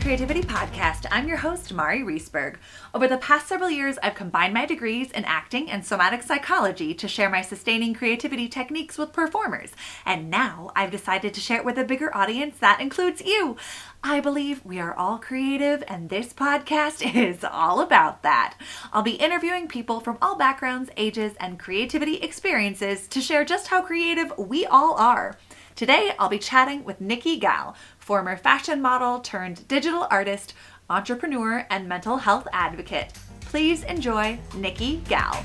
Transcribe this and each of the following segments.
Creativity Podcast. I'm your host, Mari Reesberg. Over the past several years, I've combined my degrees in acting and somatic psychology to share my sustaining creativity techniques with performers. And now I've decided to share it with a bigger audience that includes you. I believe we are all creative, and this podcast is all about that. I'll be interviewing people from all backgrounds, ages, and creativity experiences to share just how creative we all are. Today, I'll be chatting with Nikki Gal, former fashion model turned digital artist, entrepreneur, and mental health advocate. Please enjoy Nikki Gal.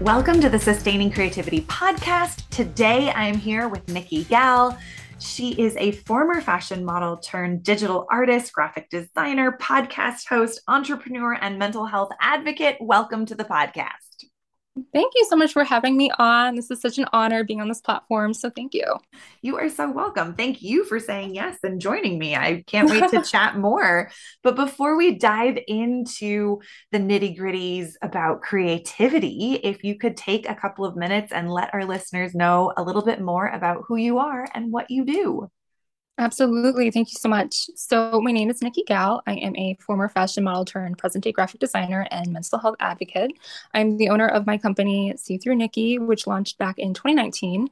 Welcome to the Sustaining Creativity Podcast. Today I'm here with Nikki Gal. She is a former fashion model turned digital artist, graphic designer, podcast host, entrepreneur, and mental health advocate. Welcome to the podcast. Thank you so much for having me on. This is such an honor being on this platform. So thank you. You are so welcome. Thank you for saying yes and joining me. I can't wait to chat more. But before we dive into the nitty gritties about creativity, if you could take a couple of minutes and let our listeners know a little bit more about who you are and what you do. Absolutely. Thank you so much. So, my name is Nikki Gal. I am a former fashion model turned present day graphic designer and mental health advocate. I'm the owner of my company, See Thru Nikki, which launched back in 2019.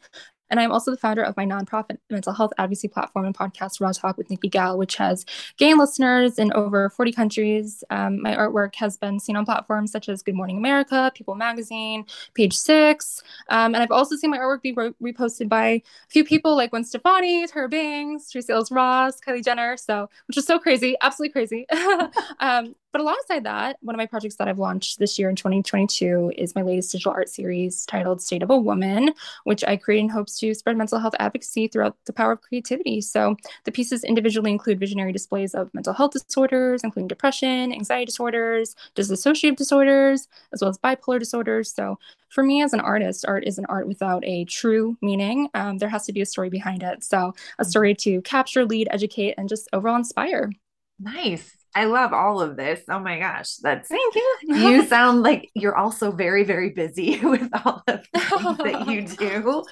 And I'm also the founder of my nonprofit mental health advocacy platform and podcast, Raw Talk with Nikki Gal, which has gained listeners in over 40 countries. Um, my artwork has been seen on platforms such as Good Morning America, People Magazine, Page Six. Um, and I've also seen my artwork be re- reposted by a few people like Gwen Stefani, Tyra Banks, Tracee Ellis Ross, Kylie Jenner. So, which is so crazy, absolutely crazy. um, but alongside that, one of my projects that I've launched this year in 2022 is my latest digital art series titled State of a Woman, which I create in hopes to spread mental health advocacy throughout the power of creativity. So the pieces individually include visionary displays of mental health disorders, including depression, anxiety disorders, dissociative disorders, as well as bipolar disorders. So for me as an artist, art is an art without a true meaning. Um, there has to be a story behind it. So a story to capture, lead, educate, and just overall inspire. Nice. I love all of this. Oh my gosh, that's thank you. you sound like you're also very, very busy with all of the things that you do.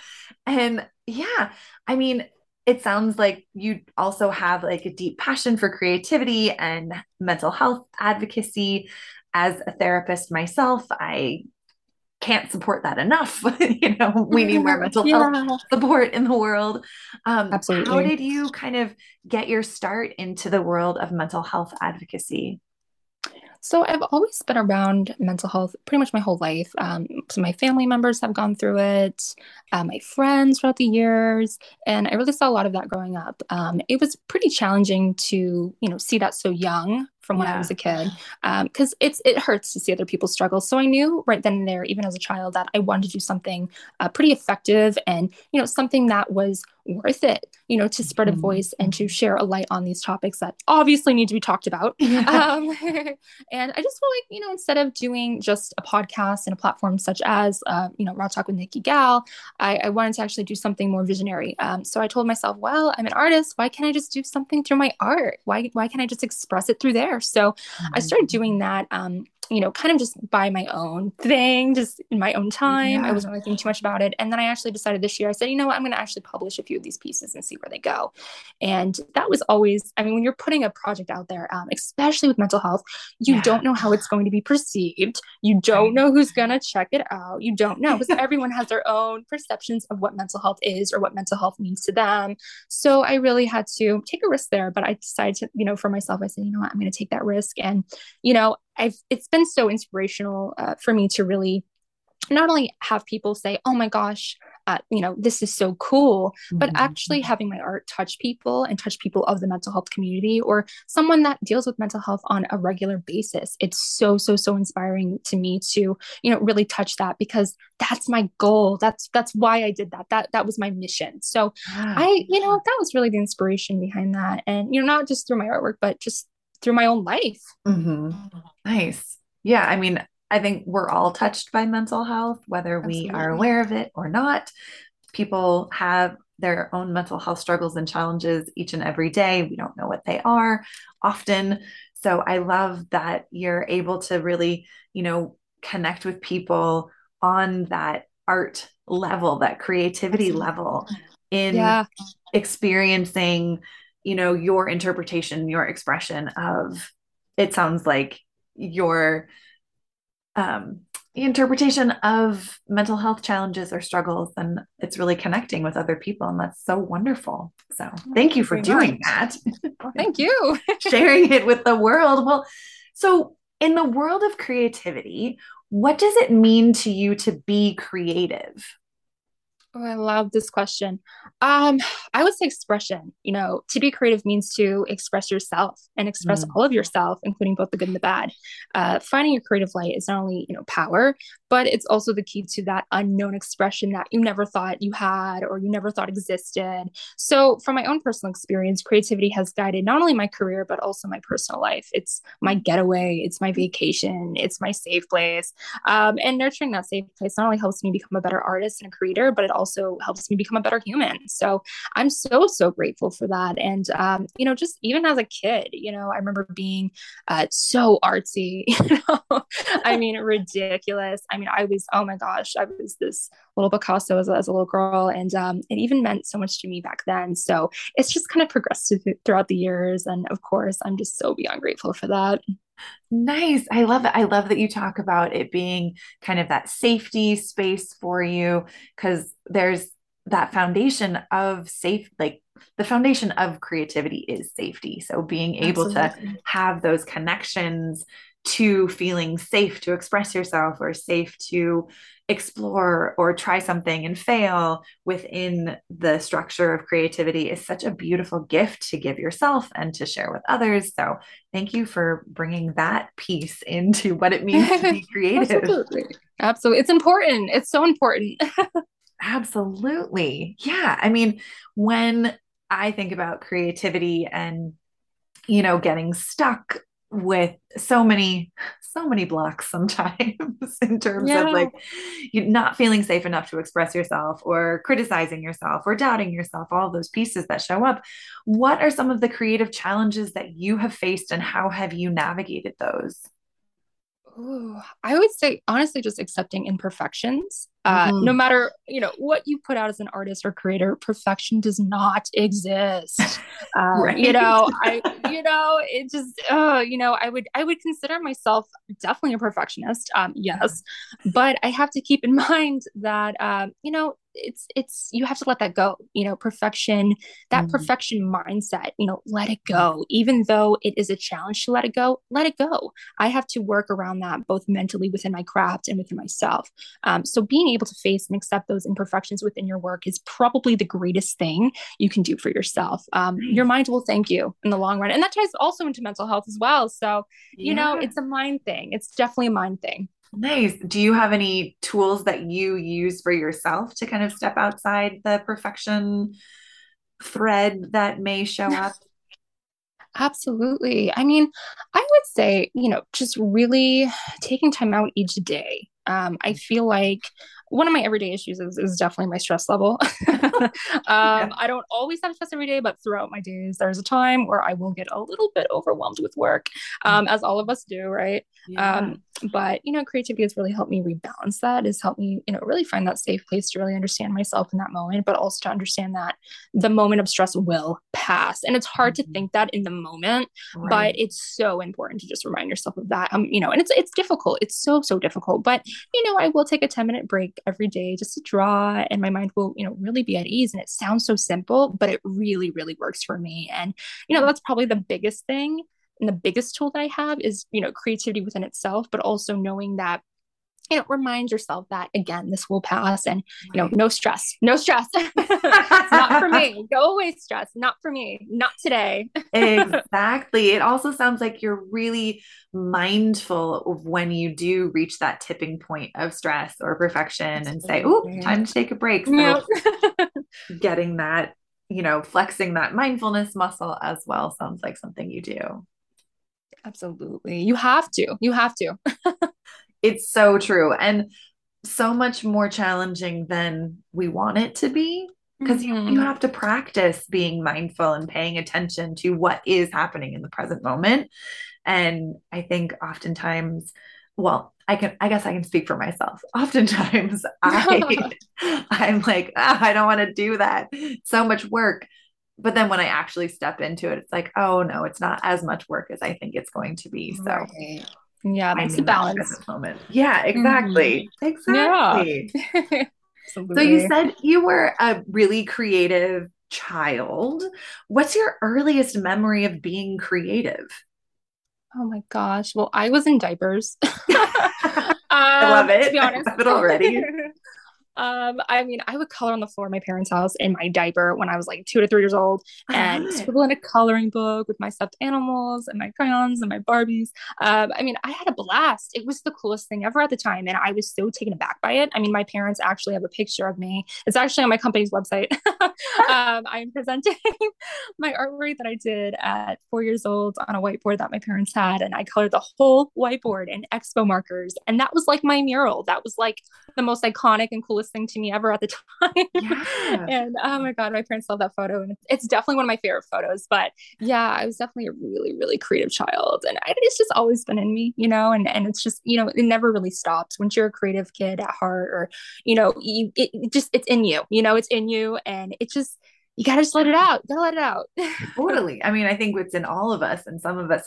And yeah, I mean, it sounds like you also have like a deep passion for creativity and mental health advocacy. As a therapist myself, I can't support that enough. you know, we need more mental yeah. health support in the world. Um, Absolutely. How did you kind of get your start into the world of mental health advocacy? So I've always been around mental health pretty much my whole life. Um, so my family members have gone through it, uh, my friends throughout the years, and I really saw a lot of that growing up. Um, it was pretty challenging to, you know, see that so young from when yeah. I was a kid because um, it's it hurts to see other people struggle. So I knew right then and there, even as a child, that I wanted to do something uh, pretty effective and you know something that was worth it, you know, to spread a mm-hmm. voice and to share a light on these topics that obviously need to be talked about. Um, and I just feel like you know instead of doing just a podcast and a platform such as uh, you know Raw Talk with Nikki Gal, I, I, wanted to actually do something more visionary. Um, so I told myself, well, I'm an artist. Why can't I just do something through my art? Why why can't I just express it through there? So mm-hmm. I started doing that um, you know, kind of just by my own thing, just in my own time. Yeah. I wasn't really thinking too much about it. And then I actually decided this year, I said, you know what, I'm going to actually publish a few of these pieces and see where they go. And that was always, I mean, when you're putting a project out there, um, especially with mental health, you yeah. don't know how it's going to be perceived. You don't know who's going to check it out. You don't know because everyone has their own perceptions of what mental health is or what mental health means to them. So I really had to take a risk there. But I decided to, you know, for myself, I said, you know what, I'm going to take that risk. And, you know, I've it's been so inspirational uh, for me to really not only have people say, "Oh my gosh, uh, you know, this is so cool," mm-hmm. but actually having my art touch people and touch people of the mental health community or someone that deals with mental health on a regular basis. It's so so so inspiring to me to you know really touch that because that's my goal. That's that's why I did that. That that was my mission. So yeah. I you know that was really the inspiration behind that, and you know not just through my artwork, but just through my own life. Mm-hmm. Nice. Yeah. I mean, I think we're all touched by mental health, whether Absolutely. we are aware of it or not. People have their own mental health struggles and challenges each and every day. We don't know what they are often. So I love that you're able to really, you know, connect with people on that art level, that creativity level in yeah. experiencing, you know, your interpretation, your expression of it sounds like your um interpretation of mental health challenges or struggles and it's really connecting with other people and that's so wonderful. So thank you for doing that. Well, thank you. Sharing it with the world. Well so in the world of creativity what does it mean to you to be creative Oh, I love this question. Um, I would say expression. You know, to be creative means to express yourself and express mm. all of yourself, including both the good and the bad. Uh, finding your creative light is not only you know power, but it's also the key to that unknown expression that you never thought you had or you never thought existed. So, from my own personal experience, creativity has guided not only my career but also my personal life. It's my getaway, it's my vacation, it's my safe place, um, and nurturing that safe place not only helps me become a better artist and a creator, but it also also helps me become a better human. So I'm so, so grateful for that. And, um, you know, just even as a kid, you know, I remember being uh, so artsy, you know, I mean, ridiculous. I mean, I was, oh my gosh, I was this little Picasso as a, as a little girl. And um, it even meant so much to me back then. So it's just kind of progressed throughout the years. And of course, I'm just so beyond grateful for that. Nice. I love it. I love that you talk about it being kind of that safety space for you because there's that foundation of safe, like the foundation of creativity is safety. So being able Absolutely. to have those connections to feeling safe to express yourself or safe to explore or try something and fail within the structure of creativity is such a beautiful gift to give yourself and to share with others. So, thank you for bringing that piece into what it means to be creative. Absolutely. Absolutely. It's important. It's so important. Absolutely. Yeah. I mean, when I think about creativity and you know getting stuck with so many so many blocks sometimes in terms yeah. of like you not feeling safe enough to express yourself or criticizing yourself or doubting yourself all those pieces that show up what are some of the creative challenges that you have faced and how have you navigated those Ooh, I would say honestly, just accepting imperfections. Uh, mm-hmm. No matter you know what you put out as an artist or creator, perfection does not exist. Uh, right. You know, I you know it just uh, you know I would I would consider myself definitely a perfectionist. Um, yes, but I have to keep in mind that um, you know it's it's you have to let that go you know perfection that mm. perfection mindset you know let it go. Even though it is a challenge to let it go let it go. I have to work around that both mentally within my craft and within myself. Um, so being able to face and accept those imperfections within your work is probably the greatest thing you can do for yourself. Um, your mind will thank you in the long run and that ties also into mental health as well. So you yeah. know it's a mind thing. It's definitely a mind thing Nice. Do you have any tools that you use for yourself to kind of step outside the perfection thread that may show up? Absolutely. I mean, I would say, you know, just really taking time out each day. Um, I feel like one of my everyday issues is, is definitely my stress level. um, yeah. I don't always have stress every day, but throughout my days, there's a time where I will get a little bit overwhelmed with work, um, as all of us do, right? Yeah. Um, but you know, creativity has really helped me rebalance that. Has helped me, you know, really find that safe place to really understand myself in that moment, but also to understand that the moment of stress will pass. And it's hard mm-hmm. to think that in the moment, right. but it's so important to just remind yourself of that. Um, you know, and it's it's difficult. It's so so difficult, but you know, I will take a ten minute break every day just to draw and my mind will, you know, really be at ease. And it sounds so simple, but it really, really works for me. And, you know, that's probably the biggest thing. And the biggest tool that I have is, you know, creativity within itself, but also knowing that you know, remind yourself that again, this will pass and, you know, no stress, no stress. it's not for me. Go away, stress. Not for me. Not today. exactly. It also sounds like you're really mindful of when you do reach that tipping point of stress or perfection and say, oh, time to take a break. So getting that, you know, flexing that mindfulness muscle as well sounds like something you do. Absolutely. You have to. You have to. It's so true and so much more challenging than we want it to be because mm-hmm. you, you have to practice being mindful and paying attention to what is happening in the present moment. And I think oftentimes, well, I can I guess I can speak for myself. Oftentimes I I'm like, oh, I don't want to do that. So much work. But then when I actually step into it, it's like, oh no, it's not as much work as I think it's going to be. So right. Yeah, that's a balance. Moment. Yeah, exactly. Mm-hmm. Exactly. Yeah. so you said you were a really creative child. What's your earliest memory of being creative? Oh my gosh. Well, I was in diapers. I love it. To be honest. I love it already. Um, I mean, I would color on the floor of my parents' house in my diaper when I was like two to three years old and scribble in a coloring book with my stuffed animals and my crayons and my Barbies. Um, I mean, I had a blast. It was the coolest thing ever at the time. And I was so taken aback by it. I mean, my parents actually have a picture of me. It's actually on my company's website. um, I'm presenting my artwork that I did at four years old on a whiteboard that my parents had. And I colored the whole whiteboard in expo markers. And that was like my mural. That was like the most iconic and coolest thing to me ever at the time. Yeah. and oh my God, my parents love that photo. And it's definitely one of my favorite photos. But yeah, I was definitely a really, really creative child. And it's just always been in me, you know, and, and it's just, you know, it never really stops. Once you're a creative kid at heart or, you know, you, it, it just, it's in you, you know, it's in you. And it just, you gotta just let it out. You gotta let it out. totally. I mean, I think it's in all of us, and some of us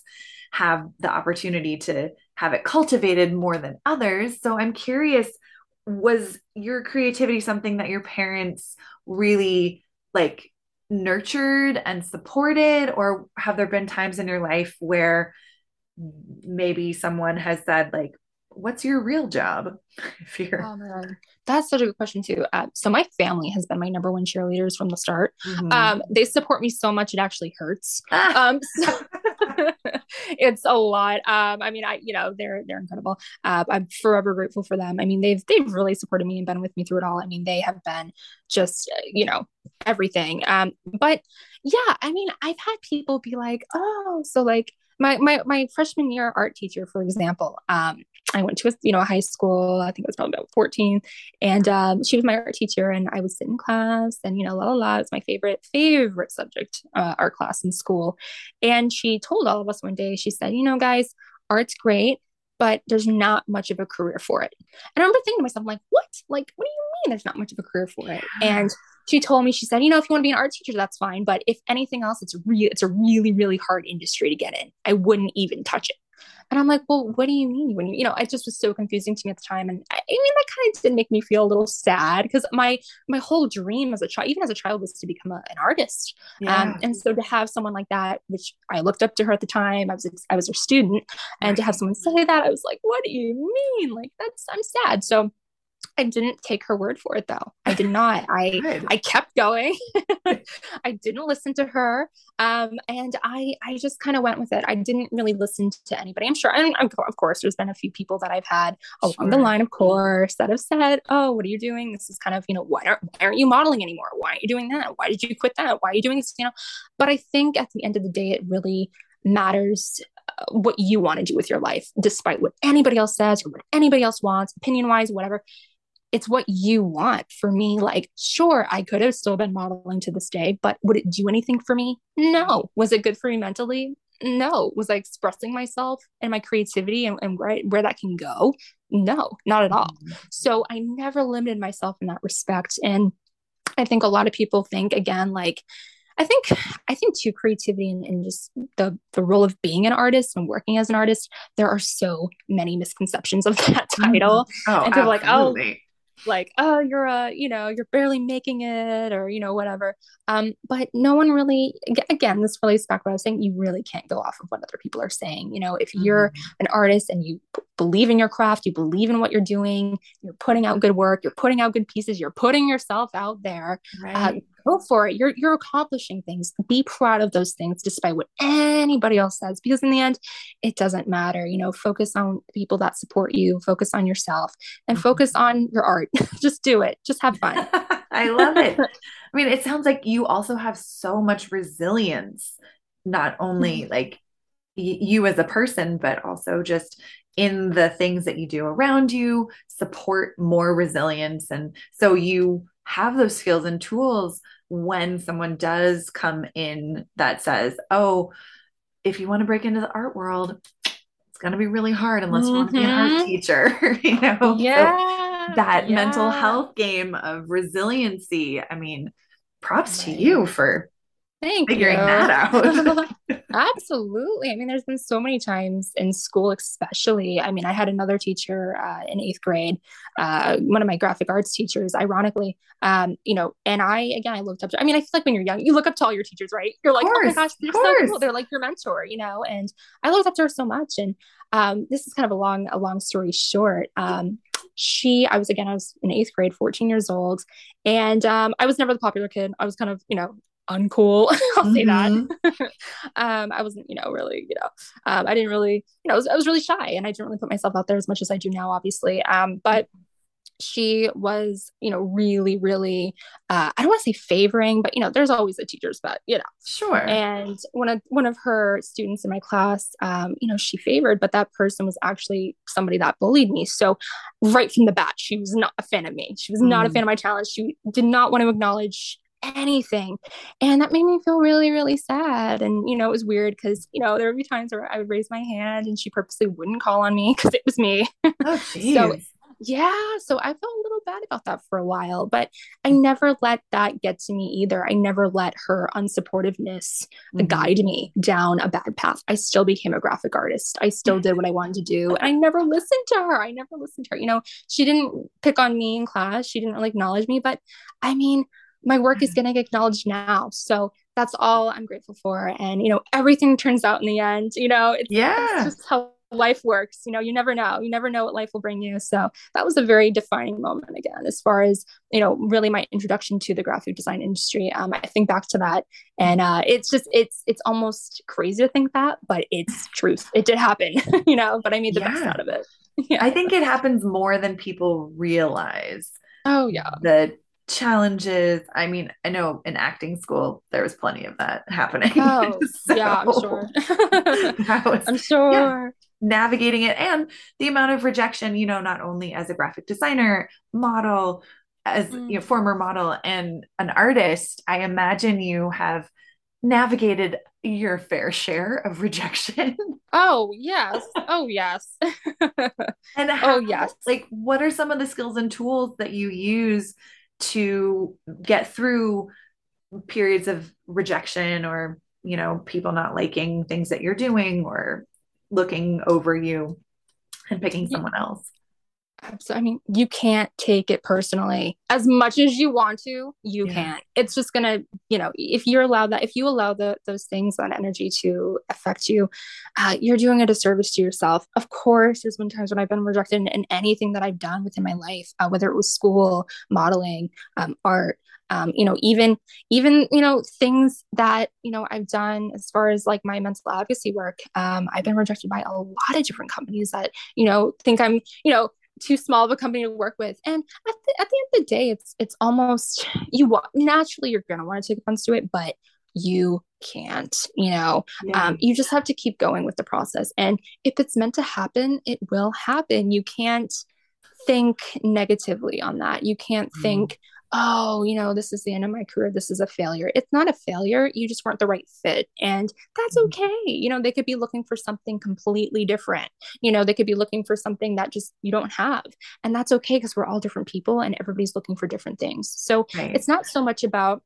have the opportunity to have it cultivated more than others. So I'm curious was your creativity something that your parents really like nurtured and supported? Or have there been times in your life where maybe someone has said like what's your real job? If you're oh man. That's such a good question too. Uh, so my family has been my number one cheerleaders from the start. Mm-hmm. um, they support me so much it actually hurts. Um, so it's a lot. Um, i mean i you know they're they're incredible. Uh, i'm forever grateful for them. I mean they've they've really supported me and been with me through it all. I mean they have been just uh, you know everything. Um, but yeah i mean i've had people be like oh so like my my my freshman year art teacher, for example, um, I went to a you know a high school. I think it was probably about fourteen, and um, she was my art teacher, and I would sit in class, and you know la la la. It's my favorite favorite subject, uh, art class in school, and she told all of us one day. She said, you know, guys, art's great, but there's not much of a career for it. And I remember thinking to myself, like, what? Like, what do you mean there's not much of a career for it? And she told me, she said, you know, if you want to be an art teacher, that's fine. But if anything else, it's real, it's a really, really hard industry to get in. I wouldn't even touch it. And I'm like, well, what do you mean when you, you know, it just was so confusing to me at the time. And I, I mean, that kind of did make me feel a little sad because my, my whole dream as a child, even as a child was to become a, an artist. Yeah. Um, and so to have someone like that, which I looked up to her at the time, I was, I was her student and to have someone say that, I was like, what do you mean? Like that's, I'm sad. So I didn't take her word for it though. I did not. I I kept going. I didn't listen to her. Um, and I I just kind of went with it. I didn't really listen to anybody. I'm sure. I mean, of course, there's been a few people that I've had along sure. the line, of course, that have said, "Oh, what are you doing? This is kind of you know why aren't why aren't you modeling anymore? Why aren't you doing that? Why did you quit that? Why are you doing this? You know." But I think at the end of the day, it really matters uh, what you want to do with your life, despite what anybody else says or what anybody else wants, opinion wise, whatever it's what you want for me. Like sure i could have still been modeling to this day but would it do anything for me? No. Was it good for me mentally? No. Was i expressing myself and my creativity and, and where, where that can go? No not at all. Mm-hmm. so i never limited myself in that respect. And i think a lot of people think again like I think I think too creativity and, and, just the the role of being an artist and working as an artist, there are so many misconceptions of that title. Mm-hmm. Oh, and people like, oh, like oh you're a you know you're barely making it or you know whatever um but no one really again this really back what i was saying you really can't go off of what other people are saying you know if you're mm-hmm. an artist and you p- believe in your craft you believe in what you're doing you're putting out good work you're putting out good pieces you're putting yourself out there uh, right. uh, go for it. You're you're accomplishing things. Be proud of those things despite what anybody else says because in the end it doesn't matter. You know focus on people that support you focus on yourself and mm-hmm. focus on your art. Just do it. Just have fun. I love it. I mean it sounds like you also have so much resilience not only mm-hmm. like you as a person but also just in the things that you do around you support more resilience. And so you have those skills and tools when someone does come in that says oh if you want to break into the art world it's going to be really hard unless mm-hmm. you want to be an art mm-hmm. teacher you know yeah so that yeah. mental health game of resiliency i mean props right. to you for Thank figuring you. that out. Absolutely. I mean, there's been so many times in school, especially. I mean, I had another teacher uh, in eighth grade, uh, one of my graphic arts teachers, ironically, um, you know, and I, again, I looked up to, I mean, I feel like when you're young, you look up to all your teachers, right? You're like, course, oh my gosh, they're so cool. They're like your mentor, you know, and I looked up to her so much. And um, this is kind of a long, a long story short. Um, she, I was, again, I was in eighth grade, 14 years old. And um, I was never the popular kid. I was kind of, you know, uncool. I'll mm-hmm. say that. Mm-hmm. um, I wasn't, you know, really, you know, um, I didn't really, you know, I was, I was, really shy and I didn't really put myself out there as much as I do now, obviously. Um, but she was, you know, really, really, uh, I don't want to say favoring, but you know, there's always a teacher's pet, you know. Sure. And one of one of her students in my class, um, you know, she favored, but that person was actually somebody that bullied me. So right from the bat, she was not a fan of me. She was not mm. a fan of my talent. She did not want to acknowledge anything. And that made me feel really, really sad. And, you know, it was weird because, you know, there would be times where I would raise my hand and she purposely wouldn't call on me because it was me. Oh, so, yeah. So I felt a little bad about that for a while, but I never let that get to me either. I never let her unsupportiveness mm-hmm. guide me down a bad path. I still became a graphic artist. I still did what I wanted to do. And I never listened to her. I never listened to her. You know, she didn't pick on me in class. She didn't really acknowledge me. But I mean, my work is mm-hmm. getting acknowledged now. So that's all I'm grateful for. And, you know, everything turns out in the end, you know, it's, yeah. It's just how life works. You know, you never know. You never know what life will bring you. So that was a very defining moment again, as far as, you know, really my introduction to the graphic design industry. Um, I think back to that and uh, it's just, it's, it's almost crazy to think that, but it's truth. It did happen, you know, but I made the yeah. best out of it. yeah. I think it happens more than people realize. Oh yeah. That challenges. I mean, I know in acting school there was plenty of that happening. Oh, so, yeah, I'm sure. was, I'm sure. Yeah, navigating it and the amount of rejection, you know, not only as a graphic designer, model, as mm. you know, former model and an artist, I imagine you have navigated your fair share of rejection. Oh, yes. Oh, yes. and how, oh, yes. Like, what are some of the skills and tools that you use to get through periods of rejection or you know people not liking things that you're doing or looking over you and picking someone else I mean, you can't take it personally as much as you want to. You yeah. can't. It's just gonna, you know, if you're allowed that, if you allow the, those things, that energy to affect you, uh, you're doing a disservice to yourself. Of course, there's been times when I've been rejected in, in anything that I've done within my life, uh, whether it was school, modeling, um, art. Um, you know, even even you know things that you know I've done as far as like my mental advocacy work. Um, I've been rejected by a lot of different companies that you know think I'm you know too small of a company to work with. And at the, at the end of the day it's it's almost you naturally you're gonna want to take offense to it but you can't you know? Yeah. um, you just have to keep going with the process. And if it's meant to happen it will happen. You can't think negatively on that. You can't mm-hmm. think oh, you know, this is the end of my career. This is a failure. It's not a failure. You just weren't the right fit. And that's mm-hmm. okay. You know, they could be looking for something completely different. You know, they could be looking for something that just you don't have. And that's okay because we're all different people and everybody's looking for different things. So right. it's not so much about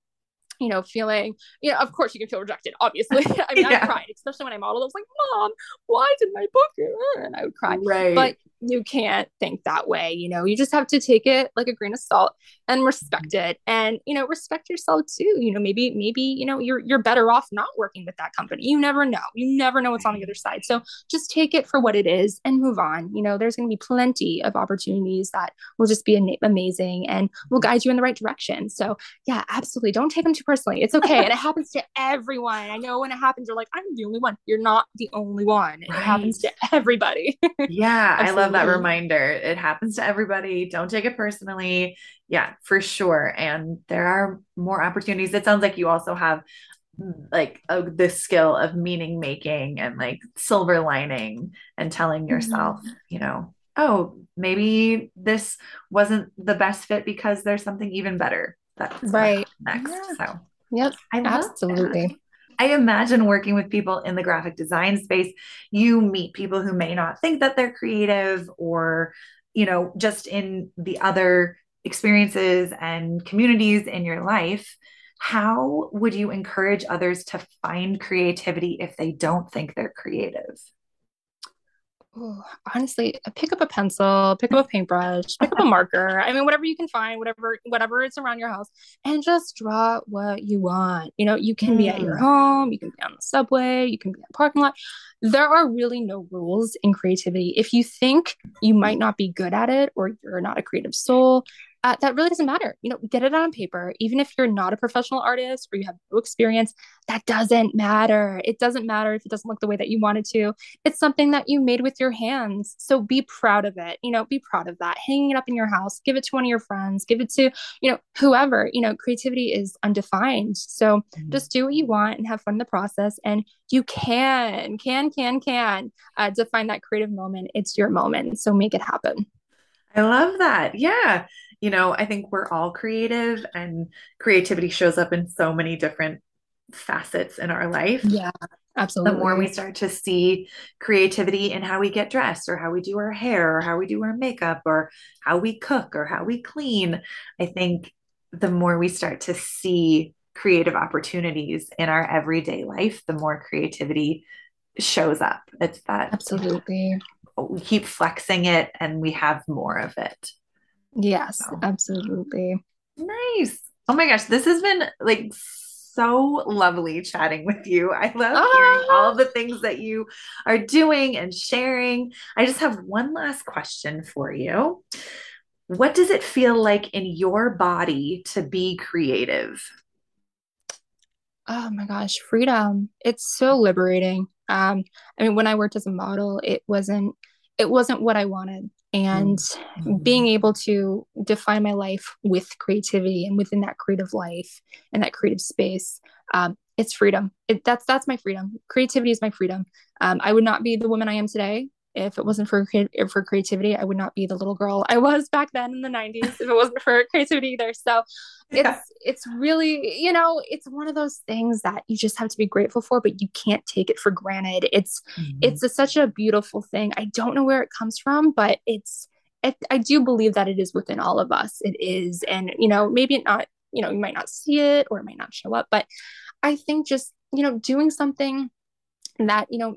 you know, feeling, you know, of course you can feel rejected, obviously. I mean, yeah. I cried, especially when I modeled. I was like, Mom, why did my book? And I would cry. Right. But you can't think that way you know you just have to take it like a grain of salt and respect mm-hmm. it and you know respect yourself too you know maybe maybe you know you're you're better off not working with that company you never know you never know what's on the other side so just take it for what it is and move on you know there's going to be plenty of opportunities that will just be amazing and will mm-hmm. guide you in the right direction so yeah absolutely don't take them too personally it's okay and it happens to everyone i know when it happens you're like i'm the only one you're not the only one it right. happens to everybody yeah i love that reminder. It happens to everybody. Don't take it personally. Yeah, for sure. And there are more opportunities. It sounds like you also have like uh, the skill of meaning making and like silver lining and telling yourself, mm-hmm. you know, oh, maybe this wasn't the best fit because there's something even better that's right next. Yeah. So, yep, I absolutely. That. I imagine working with people in the graphic design space, you meet people who may not think that they're creative or, you know, just in the other experiences and communities in your life. How would you encourage others to find creativity if they don't think they're creative? Ooh, honestly, uh, pick up a pencil, pick up a paintbrush, pick up a marker. I mean, whatever you can find, whatever whatever is around your house, and just draw what you want. You know, you can mm. be at your mm. home, you can be on the subway, you can be in a parking lot. There are really no rules in creativity. If you think you might not be good at it or you're not a creative soul, uh, that really doesn't matter. You know, get it on paper. Even if you're not a professional artist or you have no experience, that doesn't matter. It doesn't matter if it doesn't look the way that you wanted to. It's something that you made with your hands. So be proud of it. You know, be proud of that. Hanging it up in your house, give it to one of your friends, give it to, you know, whoever. You know, creativity is undefined. So mm-hmm. just do what you want and have fun in the process. And you can, can, can, can uh, define that creative moment. It's your moment. So make it happen. I love that. Yeah you know, I think we're all creative and creativity shows up in so many different facets in our life. Yeah, absolutely. The more we start to see creativity in how we get dressed or how we do our hair or how we do our makeup or how we cook or how we clean, I think the more we start to see creative opportunities in our everyday life, the more creativity shows up. It's that absolutely we keep flexing it and we have more of it. Yes, so. absolutely. Nice. Oh my gosh, this has been like so lovely chatting with you. I love ah. hearing all the things that you are doing and sharing. I just have one last question for you. What does it feel like in your body to be creative? Oh my gosh, freedom. It's so liberating. Um, I mean, when I worked as a model, it wasn't it wasn't what I wanted and mm-hmm. being able to define my life with creativity and within that creative life and that creative space um, it's freedom. It, that's that's my freedom. Creativity is my freedom. Um, i would not be the woman i am today if it wasn't for for creativity i would not be the little girl i was back then in the 90s if it wasn't for creativity either. So yeah. it's it's really you know it's one of those things that you just have to be grateful for but you can't take it for granted. It's mm-hmm. it's a, such a beautiful thing. I don't know where it comes from but it's it, i do believe that it is within all of us. It is. And you know maybe not you know you might not see it or it might not show up but i think just you know doing something that you know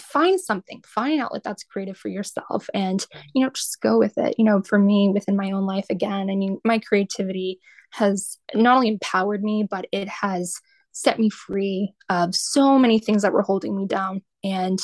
find something find an outlet that's creative for yourself and you know just go with it. You know for me within my own life again i mean my creativity has not only empowered me but it has set me free of so many things that were holding me down. And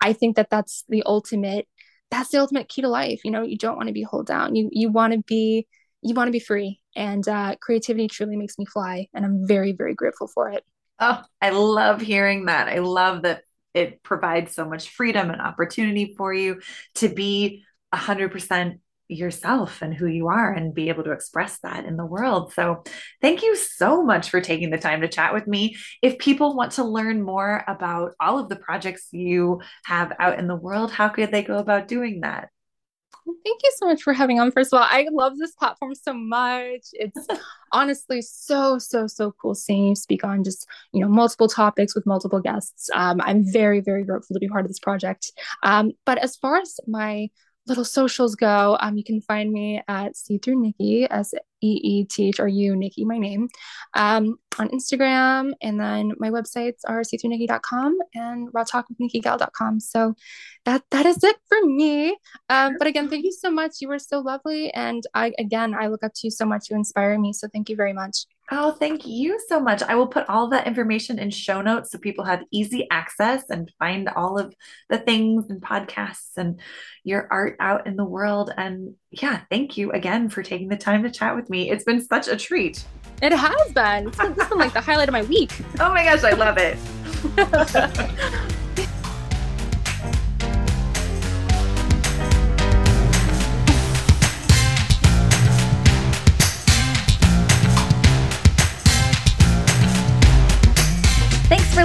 i think that that's the ultimate that's the ultimate key to life. You know you don't want to be held down. You you want to be you want to be free. And uh, creativity truly makes me fly and i'm very very grateful for it. Oh i love hearing that. I love that it provides so much freedom and opportunity for you to be 100% yourself and who you are and be able to express that in the world. So, thank you so much for taking the time to chat with me. If people want to learn more about all of the projects you have out in the world, how could they go about doing that? Thank you so much for having on. First of all, I love this platform so much. It's honestly so, so, so cool seeing you speak on just, you know, multiple topics with multiple guests. Um, I'm very, very grateful to be part of this project. Um, but as far as my little socials go, um, you can find me at See Thru Nikki, S E E T H R U, Nikki, my name, um, on Instagram. And then my websites are seethrunikki.com and rawtalkwithnikkigal.com. So that that is it for me. Um, but again, thank you so much. You were so lovely. And I, again, I look up to you so much. You inspire me. So thank you very much. Oh, thank you so much. I will put all that information in show notes so people have easy access and find all of the things and podcasts and your art out in the world. And yeah, thank you again for taking the time to chat with me. It's been such a treat. It has been. It's been, it's been like the highlight of my week. Oh my gosh, I love it.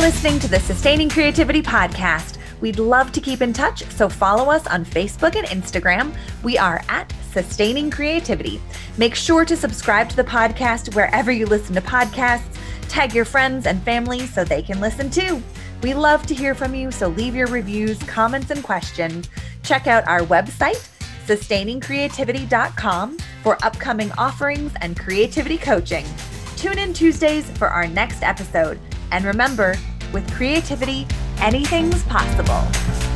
listening to the Sustaining Creativity Podcast. We'd love to keep in touch, so follow us on Facebook and Instagram. We are at Sustaining Creativity. Make sure to subscribe to the podcast wherever you listen to podcasts. Tag your friends and family so they can listen too. We love to hear from you, so leave your reviews, comments, and questions. Check out our website, sustainingcreativity.com, for upcoming offerings and creativity coaching. Tune in Tuesdays for our next episode. And remember, with creativity, anything's possible.